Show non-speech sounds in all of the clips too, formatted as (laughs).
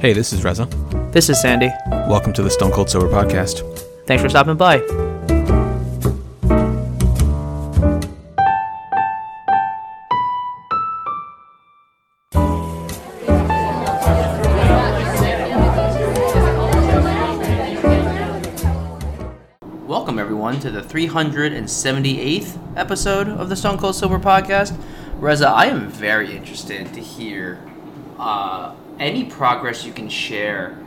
Hey, this is Reza. This is Sandy. Welcome to the Stone Cold Sober Podcast. Thanks for stopping by. Welcome, everyone, to the 378th episode of the Stone Cold Sober Podcast. Reza, I am very interested to hear uh, any progress you can share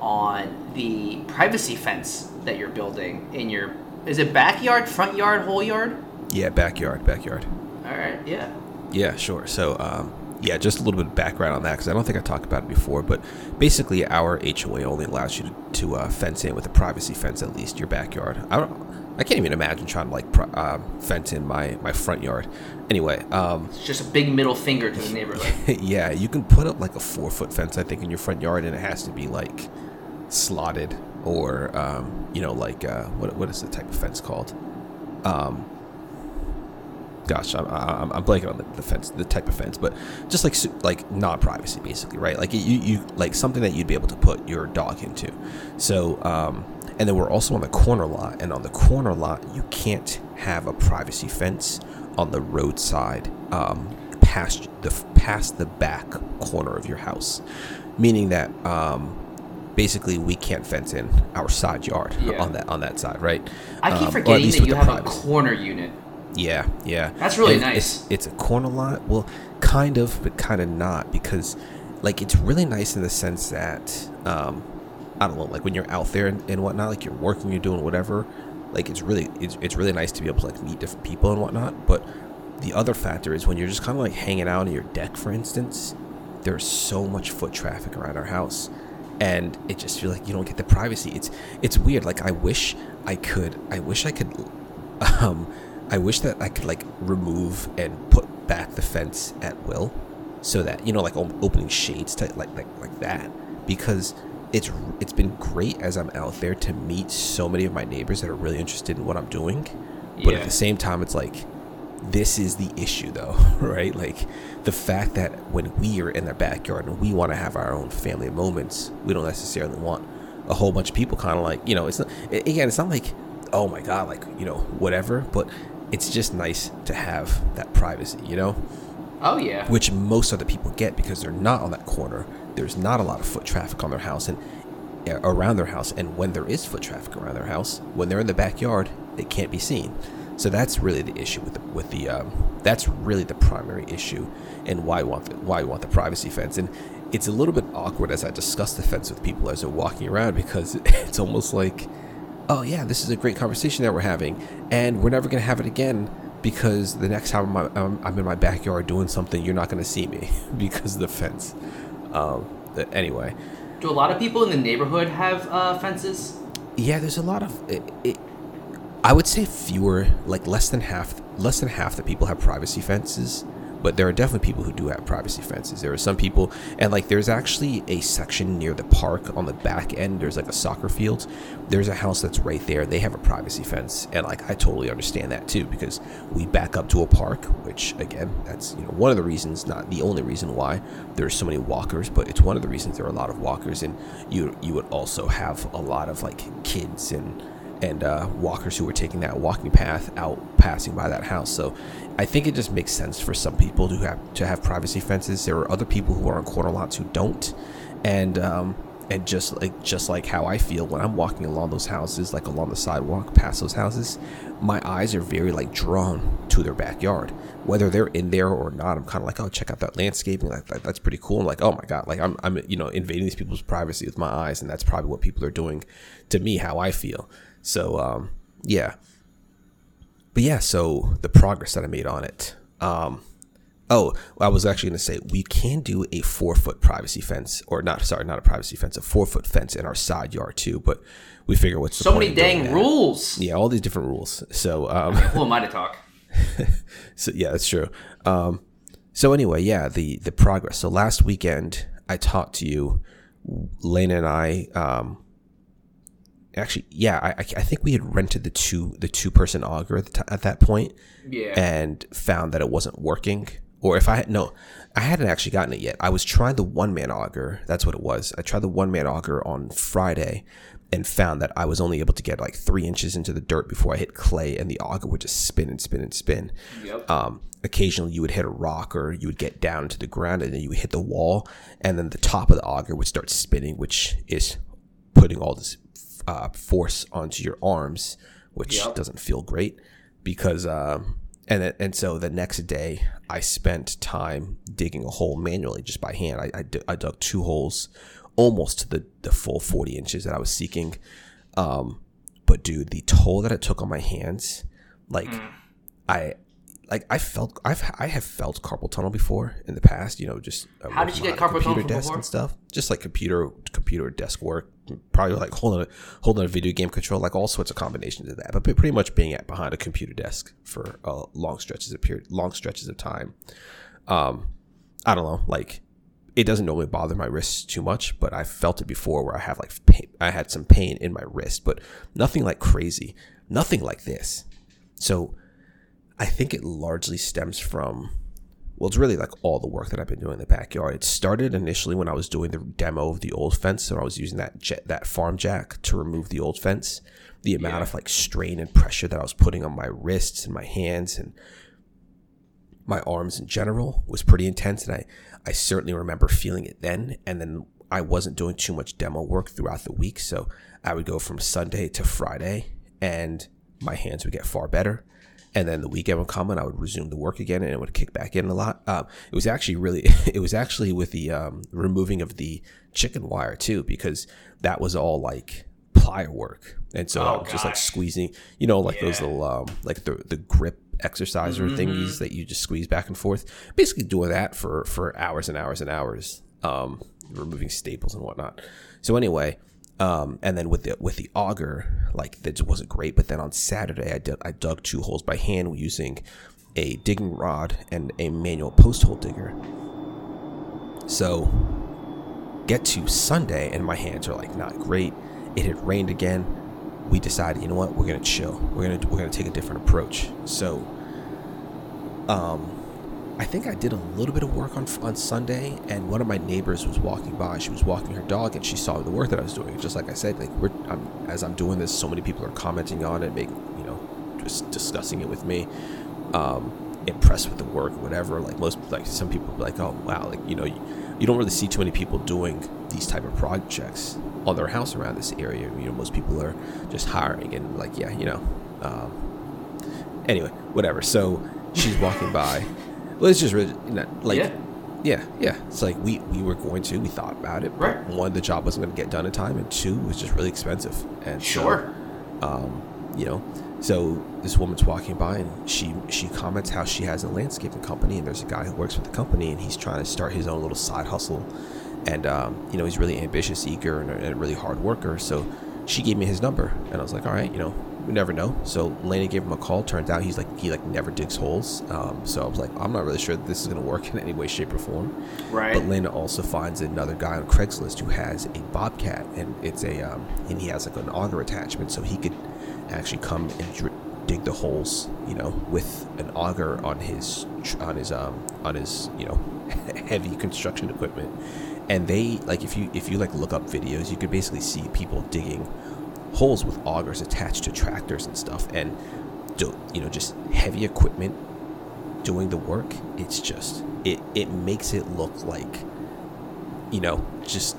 on the privacy fence that you're building in your. Is it backyard, front yard, whole yard? Yeah, backyard, backyard. All right, yeah. Yeah, sure. So, um, yeah, just a little bit of background on that because I don't think I talked about it before. But basically, our HOA only allows you to, to uh, fence in with a privacy fence at least your backyard. I don't. I can't even imagine trying to like uh, fence in my, my front yard. Anyway, um, It's just a big middle finger to the neighborhood. (laughs) yeah, you can put up like a four foot fence, I think, in your front yard, and it has to be like slotted or, um, you know, like uh, what what is the type of fence called? Um, gosh, I'm, I'm, I'm blanking on the, the fence, the type of fence, but just like like non privacy, basically, right? Like you you like something that you'd be able to put your dog into. So, um, and then we're also on the corner lot, and on the corner lot, you can't have a privacy fence on the roadside um, past the past the back corner of your house, meaning that um, basically we can't fence in our side yard Yeah. on that on that side, right? I keep Um, or forgetting that you have a corner unit. Yeah, yeah. That's really And nice. It's, it's a corner lot. Well, kind of, but kind of not because, like, it's really nice in the sense that, um, I don't know, like when you're out there and, and whatnot, like you're working, you're doing whatever. Like it's really, it's, it's really nice to be able to like meet different people and whatnot. But the other factor is when you're just kind of like hanging out on your deck, for instance. There's so much foot traffic around our house, and it just feels like you don't get the privacy. It's it's weird. Like I wish I could. I wish I could (laughs) um, I wish that I could like remove and put back the fence at will, so that you know, like opening shades to like like like that, because it's it's been great as I'm out there to meet so many of my neighbors that are really interested in what I'm doing, but Yeah. at the same time, it's like this is the issue though, (laughs) right? Like the fact that when we are in their backyard and we want to have our own family moments, we don't necessarily want a whole bunch of people kind of like, you know, it's not, again, it's not like, oh my God, like, you know, whatever, but it's just nice to have that privacy, you know? Oh yeah. which most other people get because they're not on that corner. There's not a lot of foot traffic on their house and uh, around their house. And when there is foot traffic around their house, when they're in the backyard, they can't be seen. So that's really the issue with the with the um, that's really the primary issue, and why I want the, why I want the privacy fence. And it's a little bit awkward as I discuss the fence with people as they're walking around because (laughs) it's almost like oh yeah, this is a great conversation that we're having, and we're never gonna have it again because the next time I'm, I'm, I'm in my backyard doing something, you're not gonna see me (laughs) because of the fence. Um, anyway, Do a lot of people in the neighborhood have uh, fences? yeah, there's a lot of. It, it, I would say fewer, like less than half, less than half the people have privacy fences. But there are definitely people who do have privacy fences. There are some people, and like there's actually a section near the park on the back end. There's like a soccer field. There's a house that's right there. They have a privacy fence, and like I totally understand that too because we back up to a park, which again, that's you know one of the reasons, not the only reason why there's so many walkers, but it's one of the reasons there are a lot of walkers, and you you would also have a lot of like kids and and uh, walkers who were taking that walking path out passing by that house. So I think it just makes sense for some people to have to have privacy fences. There are other people who are on corner lots who don't, and um, and just like just like how I feel when I'm walking along those houses, like along the sidewalk past those houses, my eyes are very like drawn to their backyard. Whether they're in there or not, I'm kind of like, oh, check out that landscaping. Like that, that's pretty cool. I'm like, oh my god, like I'm I'm you know invading these people's privacy with my eyes, and that's probably what people are doing to me, how I feel. So um, yeah, but yeah, so the progress that I made on it. Um, oh, I was actually going to say we can do a four foot privacy fence, or not. Sorry, not a privacy fence, a four foot fence in our side yard too. But we figure what's So many dang rules. Yeah, all these different rules. So um, (laughs) Who am I to talk? (laughs) so yeah, that's true. Um, so anyway, yeah, the the progress. So last weekend I talked to you, Lena and I. Um, actually, yeah, I, I I think we had rented the two the two person auger at, the t- at that point, Yeah. and found that it wasn't working or if I had no, I hadn't actually gotten it yet. I was trying the one man auger. That's what it was. I tried the one man auger on Friday and found that I was only able to get like three inches into the dirt before I hit clay, and the auger would just spin and spin and spin. Yep. Um, occasionally, you would hit a rock or you would get down to the ground, and then you would hit the wall, and then the top of the auger would start spinning, which is putting all this uh, force onto your arms, which Yep. doesn't feel great because. Um, and and so the next day, I spent time digging a hole manually just by hand. I, I, dug two holes, almost to the, the full 40 inches that I was seeking. Um, but dude, the toll that it took on my hands, like I, like I felt, I've I have felt carpal tunnel before in the past. You know, just uh, How did you get carpal tunnel desk before? and stuff? Just like computer, computer desk work, probably like holding a holding a video game control, like all sorts of combinations of that. But pretty much being at behind a computer desk for uh, long stretches of period, long stretches of time. Um, I don't know, like it doesn't normally bother my wrists too much, but I felt it before where I have like pain, I had some pain in my wrist, but nothing like crazy, nothing like this. So I think it largely stems from well, it's really like all the work that I've been doing in the backyard. It started initially when I was doing the demo of the old fence, so I was using that jet, that farm jack to remove the old fence. The amount Yeah. of like strain and pressure that I was putting on my wrists and my hands and my arms in general was pretty intense, and I I certainly remember feeling it then. And then I wasn't doing too much demo work throughout the week, so I would go from Sunday to Friday, and my hands would get far better. And then the weekend would come, and I would resume the work again, and it would kick back in a lot. Um, it was actually really, (laughs) it was actually with the um, removing of the chicken wire too, because that was all like plier work, and so I Oh, was just like squeezing, you know, like those little um, like the the grip exerciser thingies that you just squeeze back and forth. Basically, doing that for for hours and hours and hours, um, removing staples and whatnot. So anyway, um, and then with the with the auger, like that wasn't great. But then on Saturday, I did I dug two holes by hand using a digging rod and a manual post hole digger. So get to Sunday and my hands are like not great. It had rained again. We decided, you know what, we're gonna chill. We're gonna we're gonna take a different approach. So, um, I think I did a little bit of work on on Sunday, and one of my neighbors was walking by. She was walking her dog, and she saw the work that I was doing. Just like I said, like we're I'm, as I'm doing this, so many people are commenting on it, make you know, just discussing it with me. Um, impressed with the work, whatever. Like most, like some people like, oh wow, like you know, you, you don't really see too many people doing these type of projects on their house around this area. You know, most people are just hiring and like, yeah, you know. Um, anyway, whatever. So she's walking by. (laughs) Well, it's just really, you know, like, Yeah. yeah. yeah, It's like we we were going to, we thought about it. Right. One, the job wasn't going to get done in time, and two, it was just really expensive. And so, Sure. um, you know so this woman's walking by and she she comments how she has a landscaping company and there's a guy who works with the company and he's trying to start his own little side hustle and um, you know he's really ambitious eager and a, and a really hard worker so she gave me his number and i was like all right you know we never know so lena gave him a call turns out he's like he like never digs holes um, so i was like i'm not really sure that this is going to work (laughs) in any way shape or form Right. but Lena also finds another guy on Craigslist who has a bobcat, and it's a um, and he has like an auger attachment, so he could actually come and dr- dig the holes, you know, with an auger on his tr- on his um on his you know (laughs) heavy construction equipment. And they like if you if you like look up videos, you could basically see people digging holes with augers attached to tractors and stuff, and do, you know just heavy equipment doing the work, it's just it it makes it look like you know just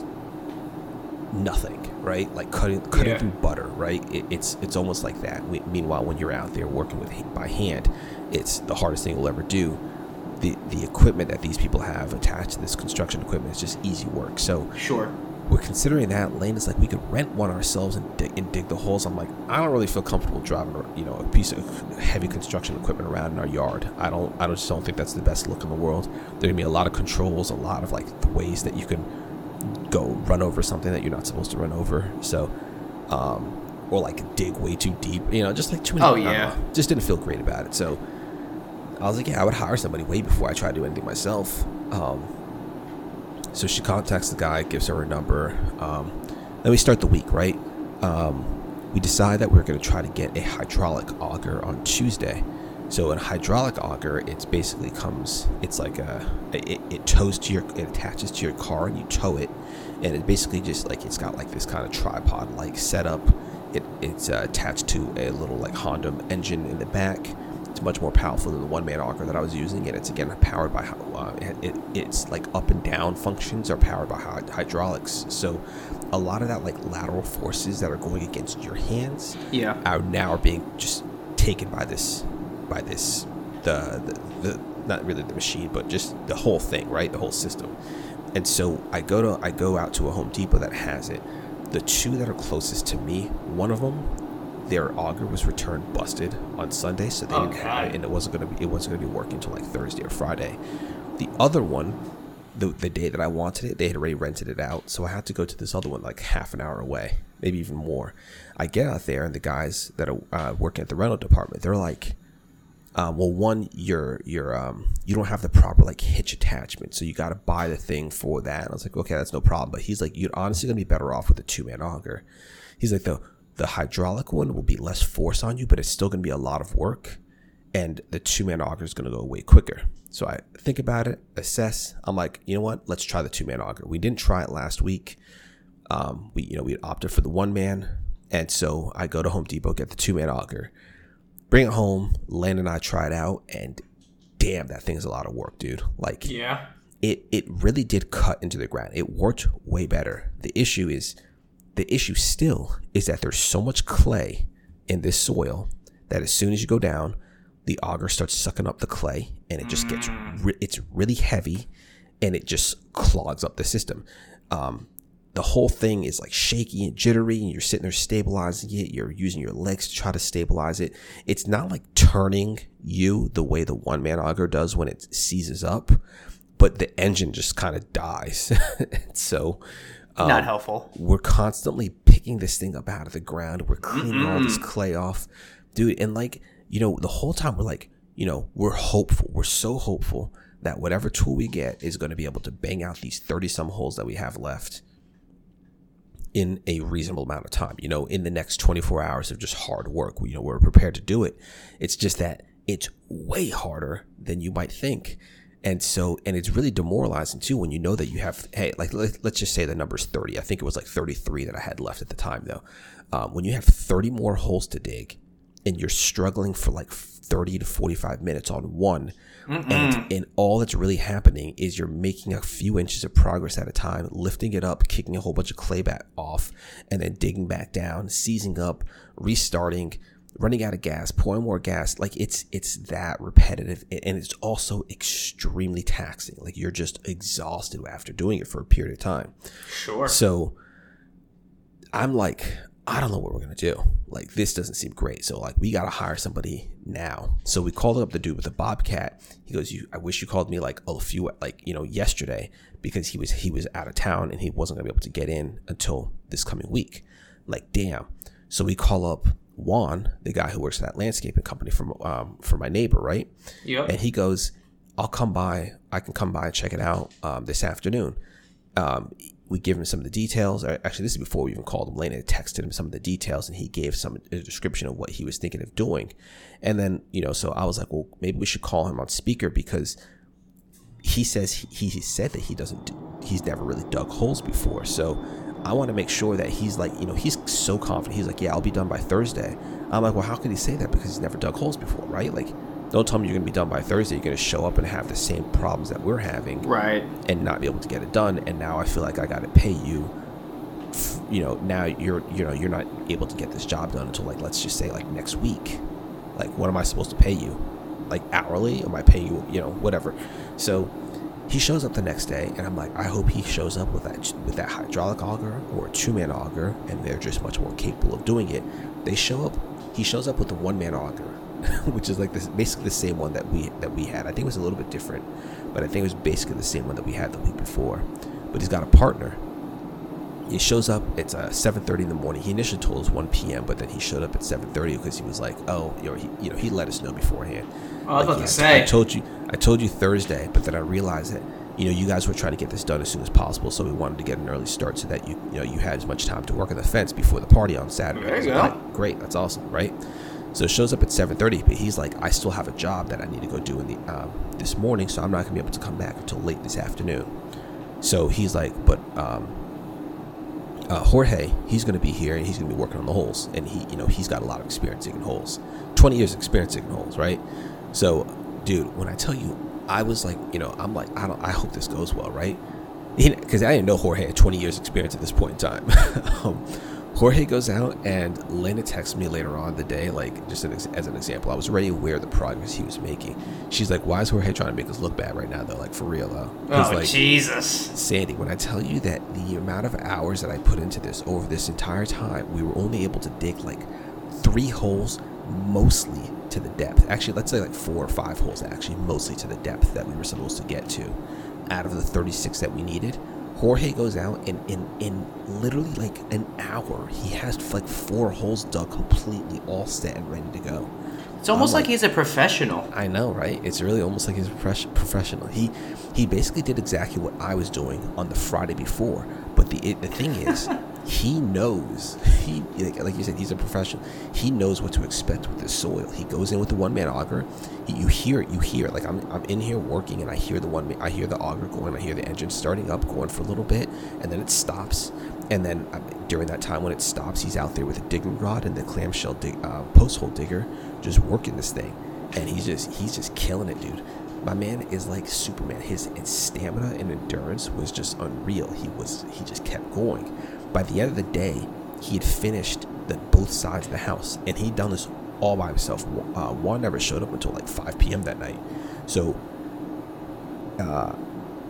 nothing, right? Like cutting cutting Yeah. through butter, right? It, it's it's almost like that. We, meanwhile, when you're out there working with by hand, it's the hardest thing you'll ever do. The the equipment that these people have attached to this construction equipment is just easy work. So Sure. We're considering that. Lena is like, we could rent one ourselves and dig, and dig the holes. I'm like, I don't really feel comfortable driving, you know, a piece of heavy construction equipment around in our yard. I don't, I just don't think that's the best look in the world. There gonna be a lot of controls, a lot of like the ways that you can go run over something that you're not supposed to run over. So, um, or like dig way too deep, you know, just like too many. Oh, yeah. know. just didn't feel great about it. So, I was like, yeah, I would hire somebody way before I try to do anything myself. Um, so she contacts the guy, gives her a number. Um, then we start the week, right? Um, we decide that we're going to try to get a hydraulic auger on Tuesday. So in hydraulic auger, it's basically comes. It's like a it, it tows to your it attaches to your car and you tow it, and it basically just like it's got like this kind of tripod like setup. It it's uh, attached to a little like Honda engine in the back. It's much more powerful than the one man auger that I was using, and it's again powered by uh, it, it's like up and down functions are powered by hydraulics. So a lot of that like lateral forces that are going against your hands, yeah, are now being just taken by this by this the, the, the not really the machine, but just the whole thing, right? The whole system. And so I go to I go out to a Home Depot that has it. The two that are closest to me, one of them, their auger was returned busted on Sunday, so they didn't have it, and it wasn't gonna be it wasn't gonna be working until like Thursday or Friday. The other one, the the day that I wanted it, they had already rented it out, so I had to go to this other one like half an hour away, maybe even more. I get out there, and the guys that are uh, working at the rental department, they're like, um, well, one, you're you're um, you don't have the proper like hitch attachment, so you got to buy the thing for that. And I was like, okay, that's no problem. But he's like, you're honestly gonna be better off with a two man auger. He's like, the the hydraulic one will be less force on you, but it's still gonna be a lot of work, and the two man auger is gonna go way quicker. So I think about it, assess. I'm like, you know what? Let's try the two man auger. We didn't try it last week. Um, we you know we opted for the one man, and so I go to Home Depot get the two man auger bring it home. Landon and I try it out, and damn, that thing's a lot of work, dude. Like, yeah, it it really did cut into the ground. It worked way better. The issue is, the issue still is that there's so much clay in this soil that as soon as you go down, the auger starts sucking up the clay, and it just gets mm. re- it's really heavy, and it just clogs up the system. Um, the whole thing is like shaky and jittery and you're sitting there stabilizing it you're using your legs to try to stabilize it it's not like turning you the way the one man auger does when it seizes up but the engine just kind of dies (laughs) so um, not helpful we're constantly picking this thing up out of the ground we're cleaning Mm-mm. all this clay off dude and like you know the whole time we're like you know we're hopeful we're so hopeful that whatever tool we get is going to be able to bang out these 30 some holes that we have left in a reasonable amount of time. You know, in the next 24 hours of just hard work, you know, we're prepared to do it. It's just that it's way harder than you might think. And so, and it's really demoralizing too when you know that you have, hey, like let, us just say the number's 30. I think it was like 33 that I had left at the time though. Um, when you have 30 more holes to dig and you're struggling for like 30 to 45 minutes on one, and, and all that's really happening is you're making a few inches of progress at a time, lifting it up, kicking a whole bunch of clay back off, and then digging back down, seizing up, restarting, running out of gas, pouring more gas. Like it's it's that repetitive, and it's also extremely taxing. Like you're just exhausted after doing it for a period of time. Sure. So I'm like, I don't know what we're gonna do. Like this doesn't seem great. So like we gotta hire somebody now. So we called up the dude with the bobcat. He goes, "You, I wish you called me like a few like you know yesterday because he was he was out of town and he wasn't gonna be able to get in until this coming week." Like damn. So we call up Juan, the guy who works at that landscaping company from um for my neighbor, right? Yep. And he goes, "I'll come by. I can come by and check it out um, this afternoon." Um, we give him some of the details. Actually, this is before we even called him. Lena texted him some of the details, and he gave some a description of what he was thinking of doing. And then, you know, so I was like, well, maybe we should call him on speaker because he says he, he said that he doesn't, he's never really dug holes before. So I want to make sure that he's like, you know, he's so confident. He's like, yeah, I'll be done by Thursday. I'm like, well, how could he say that? Because he's never dug holes before, right? Like, don't tell me you're going to be done by Thursday. You're going to show up and have the same problems that we're having, right? And not be able to get it done. And now I feel like I got to pay you. You know, now you're you know you're not able to get this job done until like let's just say like next week. Like, what am I supposed to pay you? Like hourly? Am I paying you? You know, whatever. So he shows up the next day, and I'm like, I hope he shows up with that with that hydraulic auger or two man auger, and they're just much more capable of doing it. They show up. He shows up with the one man auger (laughs) which is like this basically the same one that we that we had. I think it was a little bit different, but I think it was basically the same one that we had the week before. But he's got a partner. He shows up. It's uh, 7:30 in the morning. He initially told us 1 p.m., but then he showed up at 7:30 because he was like, "Oh, you know, he, you know, he let us know beforehand." Oh, I was like, about to say. I told you, I told you Thursday, but then I realized that you know you guys were trying to get this done as soon as possible, so we wanted to get an early start so that you you know you had as much time to work on the fence before the party on Saturday. There you go. Great, that's awesome, right? So it shows up at 7:30, but he's like, I still have a job that I need to go do in the um, this morning, so I'm not gonna be able to come back until late this afternoon. So he's like, but um, uh, Jorge, he's gonna be here and he's gonna be working on the holes, and he, you know, he's got a lot of experience digging holes, 20 years experience digging holes, right? So, dude, when I tell you, I was like, you know, I'm like, I don't, I hope this goes well, right? Because I didn't know Jorge had 20 years experience at this point in time. (laughs) um, Jorge goes out and Lena texts me later on the day, like just an, as an example. I was already aware of the progress he was making. She's like, "Why is Jorge trying to make us look bad right now?" Though, like for real though. Oh like, Jesus, Sandy, when I tell you that the amount of hours that I put into this over this entire time, we were only able to dig like three holes, mostly to the depth. Actually, let's say like four or five holes, actually, mostly to the depth that we were supposed to get to, out of the 36 that we needed. Jorge goes out and in in literally like an hour, he has like four holes dug completely all set and ready to go. it's almost I'm like, he's a professional. I know, right? It's really almost like he's a profes- professional. He he basically did exactly what I was doing on the Friday before. But the it, the thing is, (laughs) he knows he like, you said, he's a professional. He knows what to expect with the soil. He goes in with the one man auger. You hear it. You hear it. Like I'm I'm in here working, and I hear the one. ma- I hear the auger going. I hear the engine starting up, going for a little bit, and then it stops. And then uh, during that time when it stops, he's out there with a digging rod and the clamshell dig, uh, post hole digger, just working this thing, and he's just he's just killing it, dude. My man is like Superman. His, his stamina and endurance was just unreal. He was he just kept going. By the end of the day, he had finished the both sides of the house, and he'd done this all by himself. Uh, Juan never showed up until like 5 p.m. that night. So uh,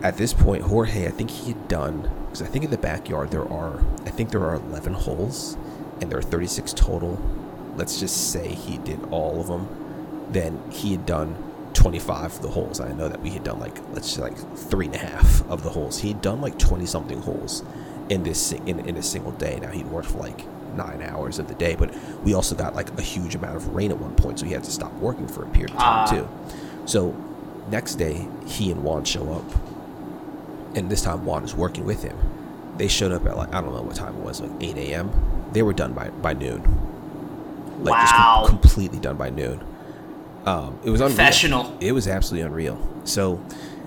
at this point, Jorge, I think he had done because I think in the backyard there are I think there are 11 holes, and there are 36 total. Let's just say he did all of them. Then he had done 25 of the holes. I know that we had done like let's say like three and a half of the holes. He had done like 20 something holes in this in, in a single day. Now he'd worked for like nine hours of the day, but we also got like a huge amount of rain at one point, so he had to stop working for a period of time Ah. too. So next day, he and Juan show up, and this time Juan is working with him. They showed up at like I don't know what time it was, like 8 a.m. They were done by by noon. Like just com- completely done by noon. Um, it was unreal. Professional. It was absolutely unreal. So,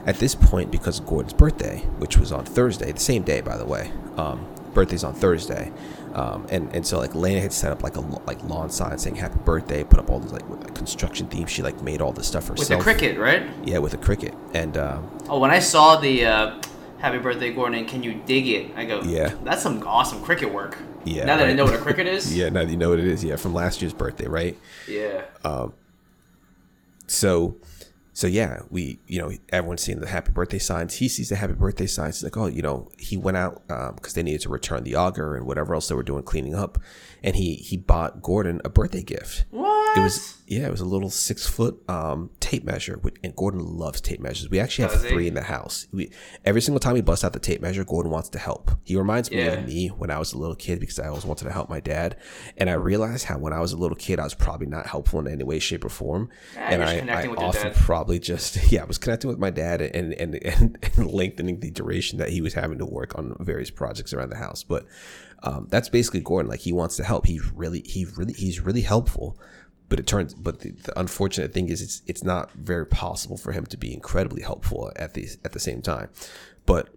at this point, because of Gordon's birthday, which was on Thursday, the same day, by the way, um, birthday's on Thursday, um, and and so like Lena had set up like a like lawn sign saying happy birthday, put up all these like, like construction themes. She like made all this stuff herself. With a Cricut, right? Yeah, with a Cricut, and um, Oh, when I saw the uh, "Happy Birthday, Gordon," can you dig it? I go, Yeah. that's some awesome Cricut work. yeah. Now that I know what a (laughs) Cricut is. yeah, now that you know what it is. Yeah, from last year's birthday, right? Yeah. Um. So so yeah we you know everyone's seeing the happy birthday signs. He sees the happy birthday signs. He's like oh you know he went out um, because they needed to return the auger and whatever else they were doing cleaning up. And he he bought gordon a birthday gift. What? it was yeah it was a little six foot um tape measure and gordon loves tape measures. We actually have Does he? three in the house. We every single time we bust out the tape measure gordon wants to help. He reminds me Yeah. of me when i was a little kid because i always wanted to help my dad. And i realized how when i was a little kid i was probably not helpful in any way shape or form. And i, I often probably just (laughs) yeah i was connecting with my dad and, and and (laughs) and lengthening the duration that he was having to work on various projects around the house. But um, that's basically gordon. Like he wants to help. He's really he really he's really helpful but it turns but the, the unfortunate thing is it's it's not very possible for him to be incredibly helpful at the at the same time. But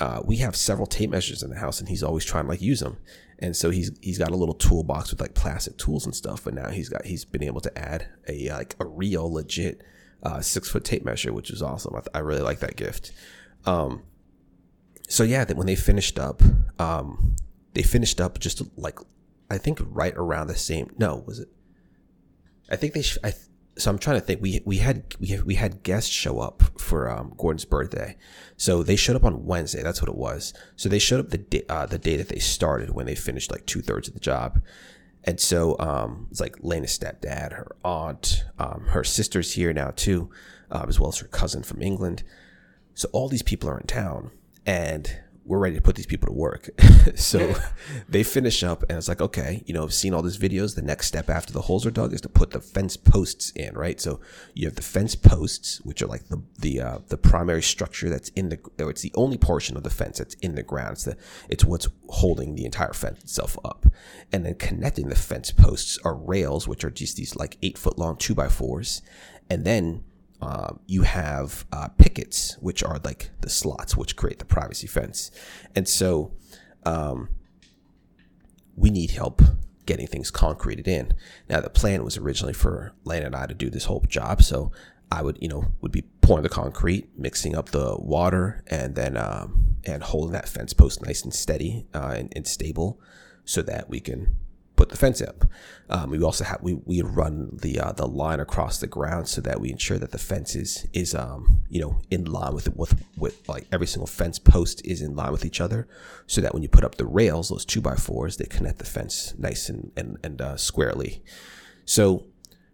uh, we have several tape measures in the house and he's always trying to like use them and so he's he's got a little toolbox with like plastic tools and stuff. But now he's got he's been able to add a like a real legit uh, six foot tape measure which is awesome. I, th- I really like that gift. Um so yeah that when they finished up um they finished up just like i think right around the same no was it I think they. Sh- I, th- so I'm trying to think. We we had we had, we had guests show up for um, Gordon's birthday, so they showed up on Wednesday. That's what it was. So they showed up the day, uh, the day that they started when they finished like two thirds of the job, and so um, it's like Lena's stepdad, her aunt, um, her sister's here now too, um, as well as her cousin from England. So all these people are in town, and we're ready to put these people to work. (laughs) so (laughs) they finish up and it's like, okay, you know, I've seen all these videos. The next step after the holes are dug is to put the fence posts in, right? So you have the fence posts, which are like the, the, uh, the primary structure that's in the, or it's the only portion of the fence that's in the ground. It's the, it's what's holding the entire fence itself up. And then connecting the fence posts are rails, which are just these like eight foot long two by fours. And then uh, you have uh, pickets, which are like the slots which create the privacy fence. And so um, we need help getting things concreted in. Now, the plan was originally for Lena and I to do this whole job. So I would, you know, would be pouring the concrete, mixing up the water, and then um, and holding that fence post nice and steady uh, and, and stable, so that we can put the fence up. Um, we also have we we run the uh, the line across the ground so that we ensure that the fence is is um you know in line with with with like every single fence post is in line with each other, so that when you put up the rails, those two by fours, they connect the fence nice and and and uh, squarely. So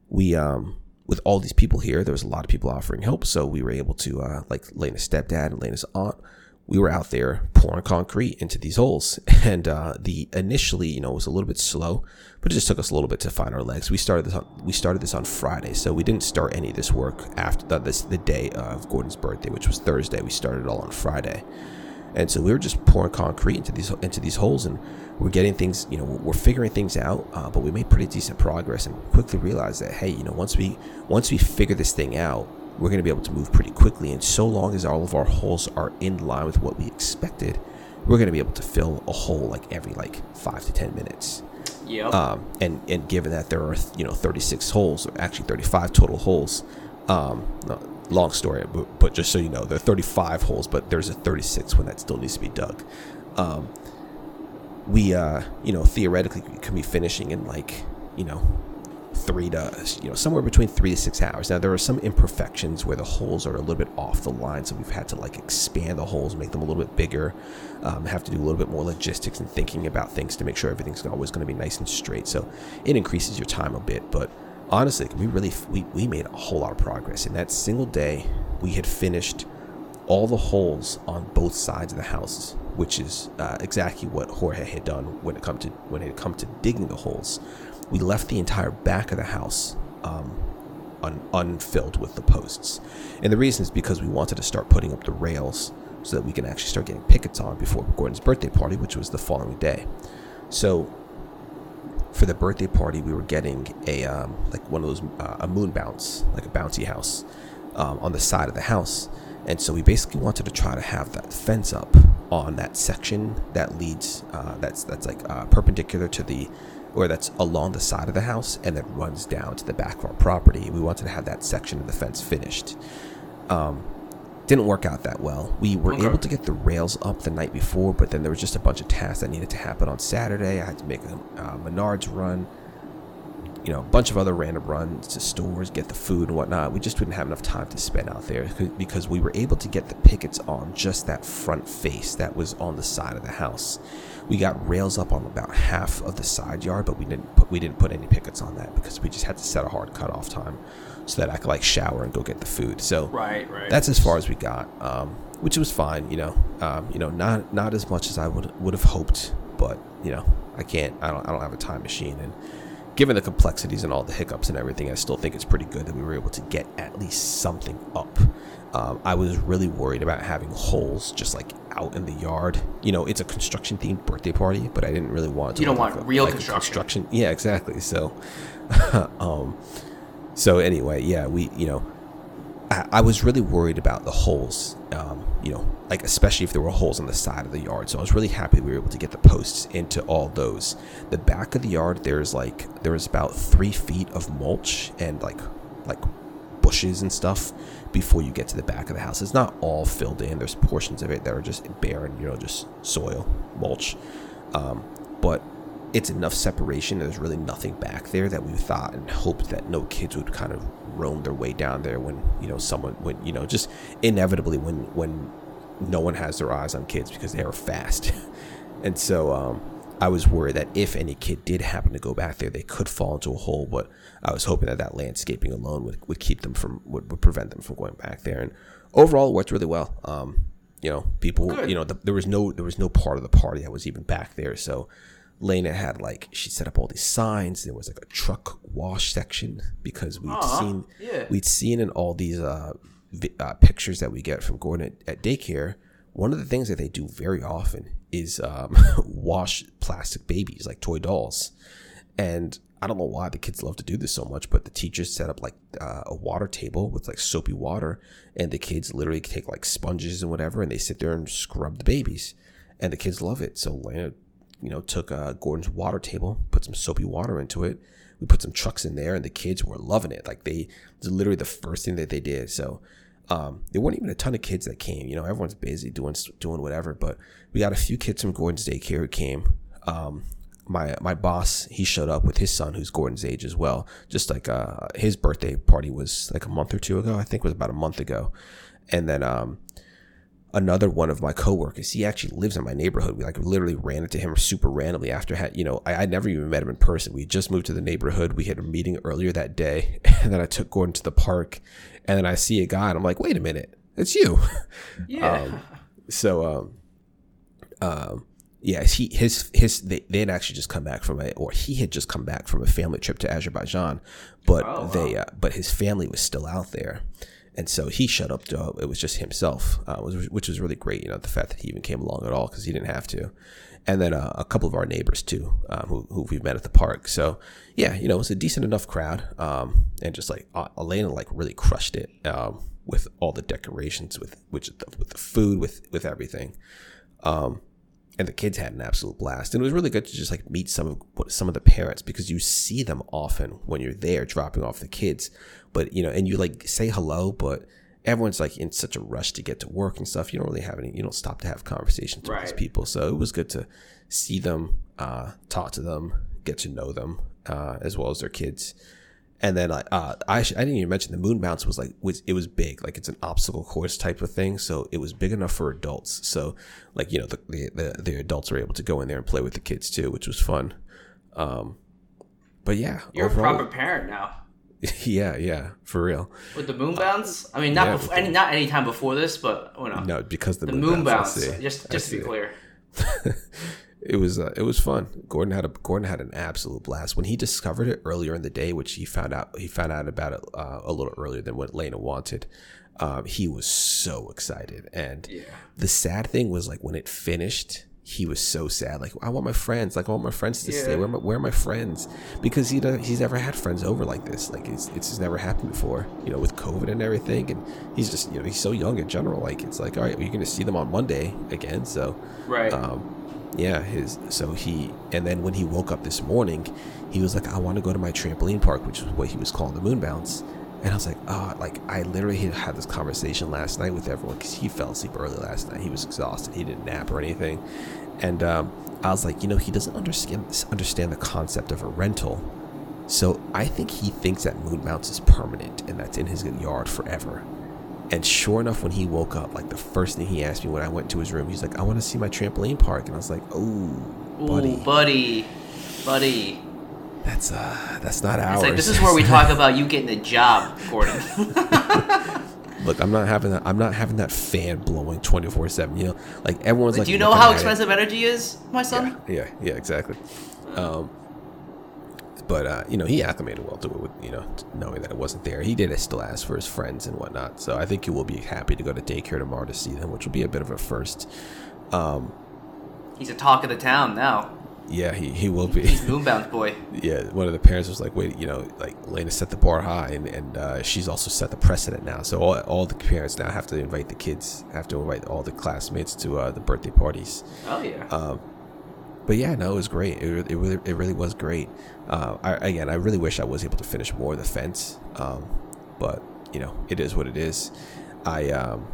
we um with all these people here, there was a lot of people offering help, so we were able to uh, like Lena's stepdad and Lena's aunt we were out there pouring concrete into these holes. (laughs) And uh, the initially, you know, was a little bit slow, but it just took us a little bit to find our legs. We started this on we started this on Friday, so we didn't start any of this work after the, this the day of Gordon's birthday, which was Thursday. We started it all on Friday, and so we were just pouring concrete into these into these holes, and we're getting things, you know, we're figuring things out. Uh, but we made pretty decent progress, and quickly realized that hey, you know, once we once we figure this thing out we're going to be able to move pretty quickly. And so long as all of our holes are in line with what we expected, we're going to be able to fill a hole like every like five to ten minutes. Yep. Um, and and given that there are you know 36 holes, or actually 35 total holes. Um, long story, but, but just so you know, there are 35 holes, but there's a 36 one that still needs to be dug. Um, we uh, you know theoretically could be finishing in like you know three to you know somewhere between three to six hours. Now there are some imperfections where the holes are a little bit off the line, so we've had to like expand the holes, make them a little bit bigger. Um, have to do a little bit more logistics and thinking about things to make sure everything's always going to be nice and straight. So it increases your time a bit, but honestly, we really we, we made a whole lot of progress in that single day. We had finished all the holes on both sides of the houses, which is uh, exactly what Jorge had done when it come to when it come to digging the holes we left the entire back of the house um, un- unfilled with the posts. And the reason is because we wanted to start putting up the rails so that we can actually start getting pickets on before Gordon's birthday party, which was the following day. So for the birthday party, we were getting a um, like one of those uh, a moon bounce, like a bouncy house, um, on the side of the house. And so we basically wanted to try to have that fence up on that section that leads uh, that's that's like uh, perpendicular to the or that's along the side of the house and then runs down to the back of our property. We wanted to have that section of the fence finished. Um, didn't work out that well. We were okay. able to get the rails up the night before, but then there was just a bunch of tasks that needed to happen on Saturday. I had to make a uh, Menards run you know, a bunch of other random runs to stores, get the food and whatnot. We just didn't have enough time to spend out there because we were able to get the pickets on just that front face that was on the side of the house. We got rails up on about half of the side yard, but we didn't put we didn't put any pickets on that because we just had to set a hard cutoff time so that I could like shower and go get the food. So right, right. That's as far as we got, um, which was fine. You know, um, you know, not not as much as I would would have hoped, but you know, I can't. I don't. I don't have a time machine and given the complexities and all the hiccups and everything, I still think it's pretty good that we were able to get at least something up. Um, I was really worried about having holes just like out in the yard. You know, it's a construction themed birthday party, but I didn't really want to. You don't want like real like construction. construction. (laughs) Yeah, exactly. So, (laughs) um, so anyway, yeah, we, you know, I, I was really worried about the holes. Um, you know, like especially if there were holes on the side of the yard. So I was really happy we were able to get the posts into all those. The back of the yard, there's like there was about three feet of mulch and like like bushes and stuff before you get to the back of the house. It's not all filled in. There's portions of it that are just barren, you know, just soil, mulch. Um, but it's enough separation. There's really nothing back there that we thought and hoped that no kids would kind of roam their way down there when you know someone when you know just inevitably when when no one has their eyes on kids because they are fast. (laughs) and so um, I was worried that if any kid did happen to go back there, they could fall into a hole. But I was hoping that that landscaping alone would, would keep them from would, would prevent them from going back there. And overall, it worked really well. Um, You know, people. Good. You know, the, there was no there was no part of the party that was even back there. So Lena had like she set up all these signs. There was like a truck wash section because we'd Aw, seen yeah. we'd seen in all these uh, vi- uh, pictures that we get from Gordon at, at daycare. One of the things that they do very often is um, (laughs) wash plastic babies like toy dolls, and I don't know why the kids love to do this so much, but the teachers set up like uh, a water table with like soapy water, and the kids literally take like sponges and whatever, and they sit there and scrub the babies, and the kids love it. So Lena, you know, took uh, Gordon's water table, put some soapy water into it. We put some trucks in there, and the kids were loving it. Like they, it was literally the first thing that they did. So um, there weren't even a ton of kids that came. You know, everyone's busy doing doing whatever. But we got a few kids from Gordon's daycare who came. Um, my my boss he showed up with his son who's Gordon's age as well. Just like uh, his birthday party was like a month or two ago. I think it was about a month ago. And then um, another one of my coworkers, he actually lives in my neighborhood. We like literally ran into him super randomly after had you know I, I never even met him in person. We just moved to the neighborhood. We had a meeting earlier that day, (laughs) and then I took Gordon to the park, and then I see a guy, and I'm like, wait a minute, it's you. (laughs) Yeah. Um, so um, um, yeah, he his his they they had actually just come back from a or he had just come back from a family trip to Azerbaijan, but Oh, wow. they uh, but his family was still out there, and so he shut up. To, it was just himself, uh, which was really great. You know, the fact that he even came along at all because he didn't have to, and then uh, a couple of our neighbors too, um, who who we've met at the park. So yeah, you know, it was a decent enough crowd, um, and just like uh, Elena like really crushed it um, with all the decorations, with which with the food, with with everything Um, and the kids had an absolute blast. And it was really good to just like meet some of some of the parents because you see them often when you're there dropping off the kids. But you know, and you like say hello, but everyone's like in such a rush to get to work and stuff. You don't really have any. You don't stop to have conversations with these people. So it was good to see them, uh, talk to them, get to know them, uh, as well as their kids. And then like uh, I sh- I didn't even mention the moon bounce was like was it was big like it's an obstacle course type of thing so it was big enough for adults so like you know the the, the, the adults were able to go in there and play with the kids too which was fun um but yeah You're overall- a proper parent now. (laughs) yeah yeah for real With the moon bounce? I mean, not yeah, before, any, not any time before this, but you know, no because the, the moon bounce. I see. Just just to be clear. (laughs) it was uh, it was fun. Gordon had a Gordon had an absolute blast when he discovered it earlier in the day, which he found out he found out about it uh, a little earlier than what Lena wanted. Um, he was so excited, and Yeah. the sad thing was like when it finished, he was so sad. Like I want my friends, like I want my friends to stay. Where are my, where are my friends? Because he don't- he's never had friends over like this. Like it's it's just never happened before. You know, with COVID and everything, and he's just you know he's so young in general. Like it's like all right, you're gonna see them on Monday again, so Right. um, yeah, his so he and then when he woke up this morning, he was like, I want to go to my trampoline park, which is what he was calling the moon bounce. And I was like, ah, like I literally had this conversation last night with everyone because he fell asleep early last night. He was exhausted. He didn't nap or anything, and um, I was like, you know, he doesn't understand the concept of a rental. So I think he thinks that moon bounce is permanent and that's in his yard forever. And sure enough, when he woke up, like the first thing he asked me when I went to his room, he's like, "I want to see my trampoline park," and I was like, "Oh, buddy, Ooh, buddy, buddy. That's uh, that's not ours." It's like this is where we (laughs) talk about you getting a job, Gordon. (laughs) Look, I'm not having that. I'm not having that fan blowing 24 seven. You know, like everyone's like. Do you know how at it. expensive energy is, my son? Yeah, yeah, exactly. Um, but uh, you know, he acclimated well to it, with, you know, knowing that it wasn't there. He did still ask for his friends and whatnot. So I think he will be happy to go to daycare tomorrow to see them, which will be a bit of a first. Um, He's a talk of the town now. Yeah, he, he will be. He's Moonbound boy. (laughs) yeah, one of the parents was like, wait, you know, like Lena set the bar high, and, and uh, she's also set the precedent now. So all, all the parents now have to invite the kids, have to invite all the classmates to uh, the birthday parties. Oh yeah. Um, but yeah, no, it was great. It, it really, it really was great. Uh, I, again, I really wish I was able to finish more of the fence, um, but you know, it is what it is. I, um,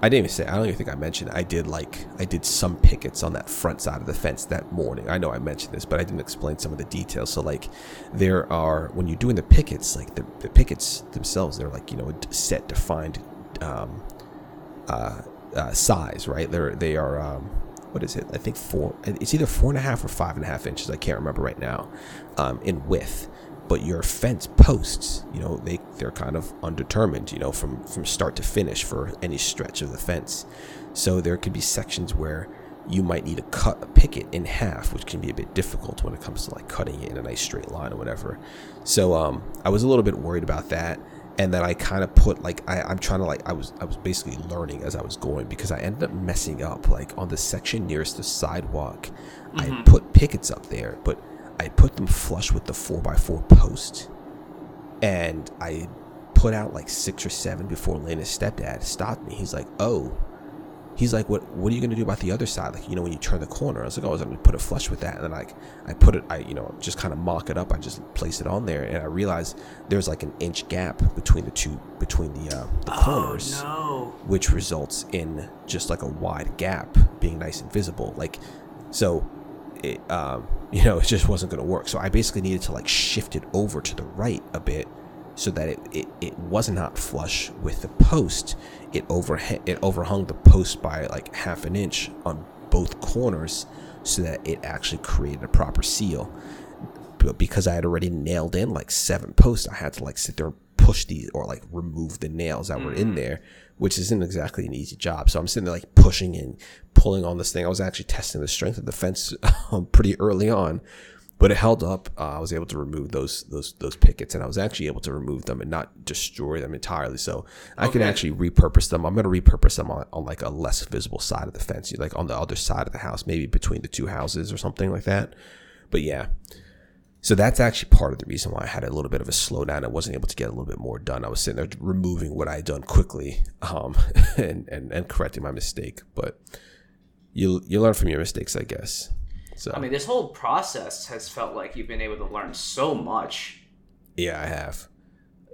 I didn't even say. I don't even think I mentioned. I did like I did some pickets on that front side of the fence that morning. I know I mentioned this, but I didn't explain some of the details. So like, there are when you're doing the pickets, like the, the pickets themselves, they're like you know set defined um, uh, uh, size, right? They're they are um, what is it? I think four. It's either four and a half or five and a half inches. I can't remember right now. Um, in width, but your fence posts, you know, they they're kind of undetermined, you know, from from start to finish for any stretch of the fence. So there could be sections where you might need to cut a picket in half, which can be a bit difficult when it comes to like cutting it in a nice straight line or whatever. So um, I was a little bit worried about that, and then I kind of put like I, I'm trying to like I was I was basically learning as I was going because I ended up messing up like on the section nearest the sidewalk. Mm-hmm. I put pickets up there, but I put them flush with the four x four post, and I put out like six or seven before Lena's stepdad stopped me. He's like, "Oh." He's like, "What? What are you gonna do about the other side? Like, you know, when you turn the corner?" I was like, "Oh, I was gonna put it flush with that." And then like, I put it, I you know, just kind of mock it up. I just place it on there, and I realized there's like an inch gap between the two, between the uh, the oh, corners, no. which results in just like a wide gap being nice and visible. Like, so it, um, (laughs) you know, it just wasn't going to work. So I basically needed to like shift it over to the right a bit so that it, it, it was not flush with the post. It over it overhung the post by like half an inch on both corners so that it actually created a proper seal. But because I had already nailed in like seven posts, I had to like sit there and push these or like remove the nails that were in mm. there, which isn't exactly an easy job. So I'm sitting there like pushing and pulling on this thing. I was actually testing the strength of the fence (laughs) um, pretty early on, but it held up. Uh, I was able to remove those those those pickets, and I was actually able to remove them and not destroy them entirely. So I okay. can actually repurpose them. I'm going to repurpose them on, on like a less visible side of the fence, like on the other side of the house, maybe between the two houses or something like that. But yeah. So that's actually part of the reason why I had a little bit of a slowdown. I wasn't able to get a little bit more done. I was sitting there removing what I had done quickly um, (laughs) and, and, and correcting my mistake. But you you learn from your mistakes, I guess. So I mean, this whole process has felt like you've been able to learn so much. Yeah, I have.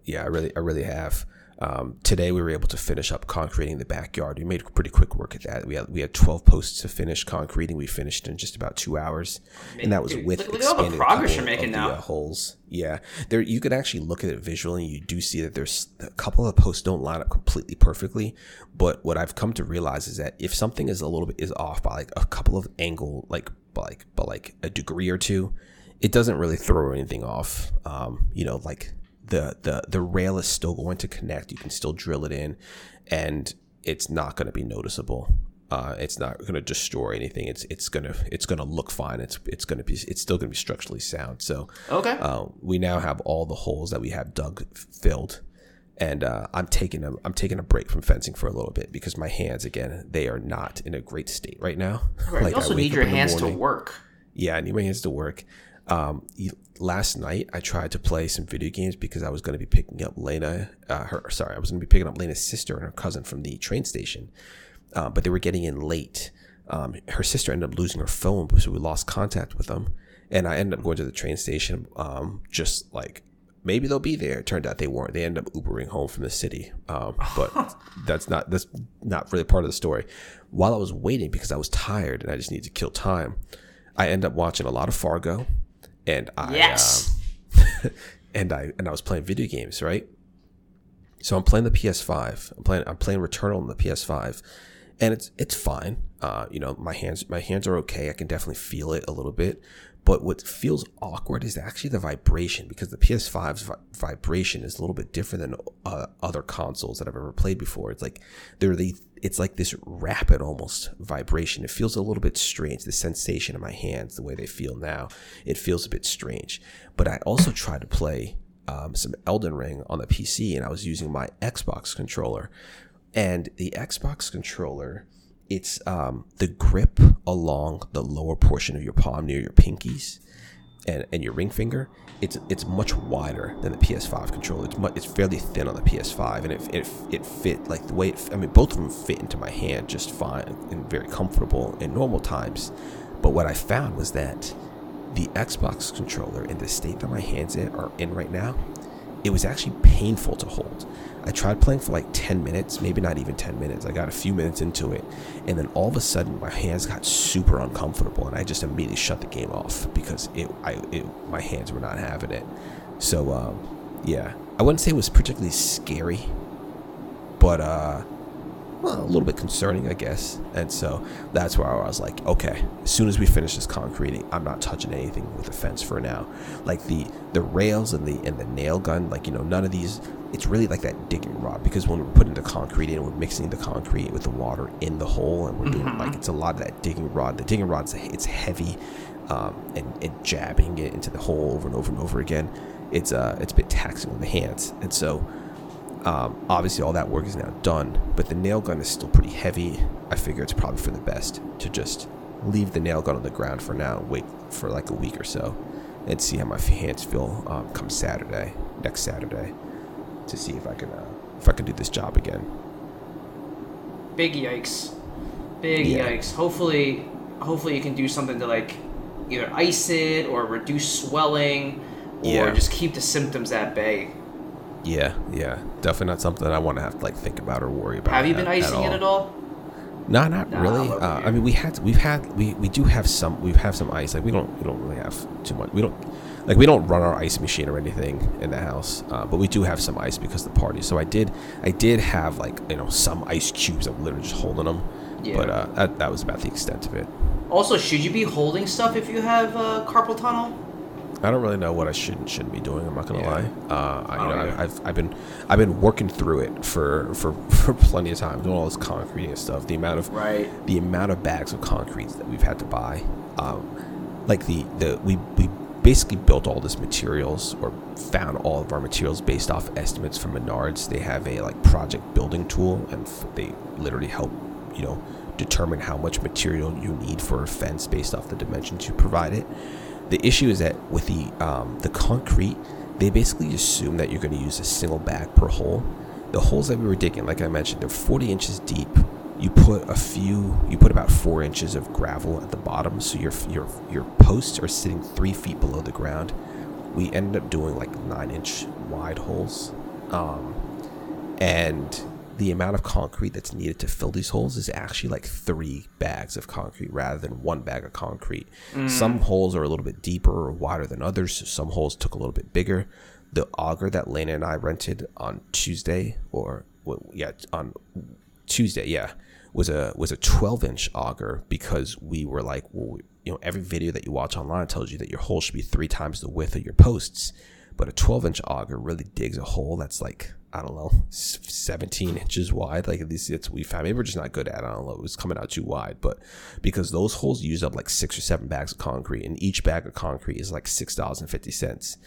Yeah, I really, I really have. Um, today we were able to finish up concreting the backyard. We made pretty quick work at that. We had we had twelve posts to finish concreting. We finished in just about two hours, and that was Dude, with look, the progress you're making now. The, uh, holes, yeah. There you can actually look at it visually, and you do see that there's a couple of posts don't line up completely perfectly. But what I've come to realize is that if something is a little bit is off by like a couple of angle, like like but like a degree or two, it doesn't really throw anything off. Um, you know, like the the the rail is still going to connect. You can still drill it in, and it's not going to be noticeable. Uh, it's not going to destroy anything. It's it's gonna it's gonna look fine. It's it's gonna be it's still gonna be structurally sound. So okay, uh, we now have all the holes that we have dug filled, and uh, I'm taking a I'm taking a break from fencing for a little bit because my hands again they are not in a great state right now. Right. (laughs) like you also need your hands to work. Yeah, I need my hands to work. Um, last night I tried to play some video games because I was going to be picking up Lena, uh, her sorry, I was going to be picking up Lena's sister and her cousin from the train station, uh, but they were getting in late. Um, her sister ended up losing her phone, so we lost contact with them. And I ended up going to the train station, um, just like maybe they'll be there. It turned out they weren't. They ended up Ubering home from the city, um, but (laughs) that's not that's not really part of the story. While I was waiting because I was tired and I just needed to kill time, I ended up watching a lot of Fargo and I yes. Um, (laughs) and I and I was playing video games, right? So I'm playing the PS5. I'm playing I'm playing Returnal on the PS5, and it's it's fine. Uh, you know, my hands my hands are okay. I can definitely feel it a little bit, but what feels awkward is actually the vibration because the PS5's vi- vibration is a little bit different than uh, other consoles that I've ever played before. It's like they're the it's like this rapid almost vibration. It feels a little bit strange. The sensation in my hands, the way they feel now, it feels a bit strange. But I also tried to play um, some Elden Ring on the PC, and I was using my Xbox controller, and the Xbox controller it's um, the grip along the lower portion of your palm near your pinkies and, and your ring finger. It's it's much wider than the PS5 controller. It's much, it's fairly thin on the PS5, and it, it it fit like the way it, I mean both of them fit into my hand just fine and very comfortable in normal times. But what I found was that the Xbox controller in the state that my hands in are in right now, it was actually painful to hold. I tried playing for like 10 minutes, maybe not even 10 minutes. I got a few minutes into it, and then all of a sudden my hands got super uncomfortable, and I just immediately shut the game off because it, I, it, my hands were not having it. So, um, yeah, I wouldn't say it was particularly scary, but uh, well, a little bit concerning, I guess. And so that's where I was like, okay, as soon as we finish this concreting, I'm not touching anything with the fence for now. Like the the rails and the and the nail gun, like you know, none of these. It's really like that digging rod because when we're putting the concrete in, we're mixing the concrete with the water in the hole, and we're doing Mm-hmm. like it's a lot of that digging rod. The digging rod's it's heavy, um, and, and jabbing it into the hole over and over and over again. It's uh it's a bit taxing on the hands, and so um, obviously, all that work is now done, but the nail gun is still pretty heavy. I figure it's probably for the best to just leave the nail gun on the ground for now, wait for like a week or so, and see how my hands feel um, come Saturday, next Saturday, to see if I can uh, if I can do this job again. Big yikes. Big Yeah. yikes. Hopefully, hopefully you can do something to like either ice it or reduce swelling, or Yeah. just keep the symptoms at bay. Yeah, yeah, definitely not something I want to have to like think about or worry about. Have you been at- icing it at all? No, not Nah, really. Uh. I mean, we had we've had we, we do have some we've have some ice. Like we don't we don't really have too much. We don't like we don't run our ice machine or anything in the house. Uh, but we do have some ice because of the party. So I did I did have like you know some ice cubes. I'm literally just holding them. Yeah. But uh, that that was about the extent of it. Also, should you be holding stuff if you have uh, carpal tunnel? I don't really know what I should and shouldn't be doing. I'm not gonna Yeah. lie. Uh, I, you Oh, know, yeah. I, I've I've been I've been working through it for for (laughs) for plenty of time, doing all this concrete and stuff. The amount of Right. the amount of bags of concrete that we've had to buy, um, like the the we we basically built all this materials or found all of our materials based off estimates from Menards. They have a like project building tool, and they literally help you know determine how much material you need for a fence based off the dimensions you provide it. The issue is that with the um, the concrete, they basically assume that you're going to use a single bag per hole. The holes that we were digging, like I mentioned, they're 40 inches deep. You put a few, you put about four inches of gravel at the bottom, so your your your posts are sitting three feet below the ground. We ended up doing like nine inch wide holes, um, and the amount of concrete that's needed to fill these holes is actually like three bags of concrete rather than one bag of concrete. Some holes are a little bit deeper or wider than others. So some holes took a little bit bigger. The auger that Lena and I rented on Tuesday, or well, yeah, on Tuesday, yeah, was a was a 12 inch auger because we were like, well, you know, every video that you watch online tells you that your hole should be three times the width of your posts, but a 12 inch auger really digs a hole that's like I don't know, 17 inches wide. Like at least it's we found. Maybe we're just not good at. it. I don't know. It was coming out too wide, but because those holes use up like six or seven bags of concrete, and each bag of concrete is like six dollars and fifty cents.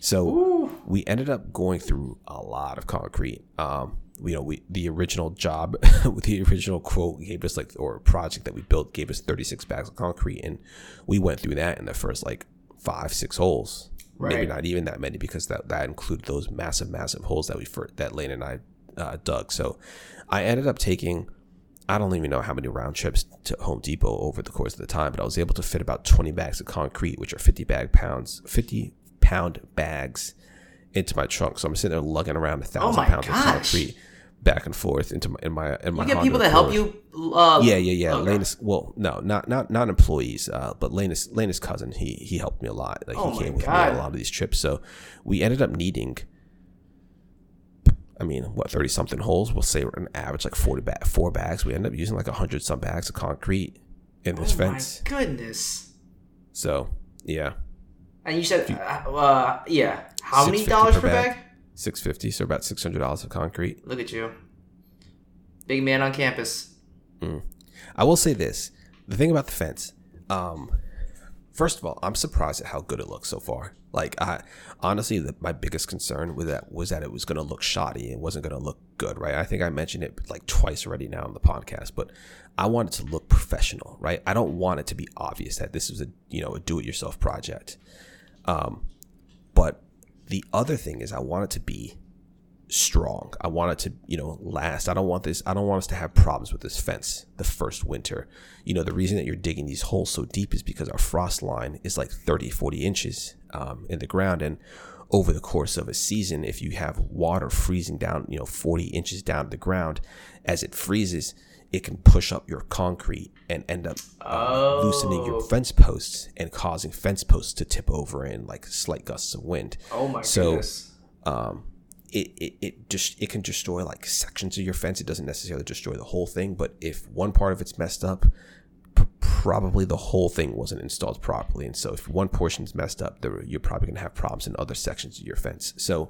So we ended up going through a lot of concrete. Um, you know, we the original job with (laughs) the original quote gave us like or project that we built gave us 36 bags of concrete, and we went through that in the first like five six holes. Maybe not even that many because that that included those massive massive holes that we fir- that Lane and I uh, dug. So I ended up taking. I don't even know how many round trips to Home Depot over the course of the time, but I was able to fit about 20 bags of concrete, which are 50 bag pounds, 50 pound bags into my trunk. So I'm sitting there lugging around a thousand Oh pounds gosh. of concrete back and forth into my in my in my. You get Honda people to help you. Uh, Yeah, yeah, yeah. okay. Lena's well, no, not not not employees, uh, but Lena's Lena's cousin. He he helped me a lot. Like Oh he came with me on a lot of these trips. So we ended up needing. I mean, what thirty something holes? We'll say an average like forty bag, four bags. We ended up using like hundred some bags of concrete in this Oh my fence. goodness. So yeah, And you said, uh, uh, yeah. How many dollars per per bag. bag? Six fifty, so about six hundred dollars of concrete. Look at you. Big man on campus. I will say this: the thing about the fence, um, first of all, I'm surprised at how good it looks so far. Like, I honestly, the, my biggest concern with that was that it was going to look shoddy. It wasn't going to look good, right? I think I mentioned it like twice already now on the podcast, but I want it to look professional, right? I don't want it to be obvious that this is a you know a do-it-yourself project. Um, but the other thing is, I want it to be strong. I want it to, you know, last. I don't want this, I don't want us to have problems with this fence the first winter. You know, the reason that you're digging these holes so deep is because our frost line is like 30, 40 inches um, in the ground. And over the course of a season, if you have water freezing down, you know, 40 inches down to the ground, as it freezes, it can push up your concrete and end up uh, loosening your Oh. fence posts and causing fence posts to tip over in like slight gusts of wind Oh my So, goodness. um, it, it, it just it can destroy like sections of your fence. It doesn't necessarily destroy the whole thing, but if one part of it's messed up, p- probably the whole thing wasn't installed properly. And so if one portion's messed up, there, you're probably gonna have problems in other sections of your fence. So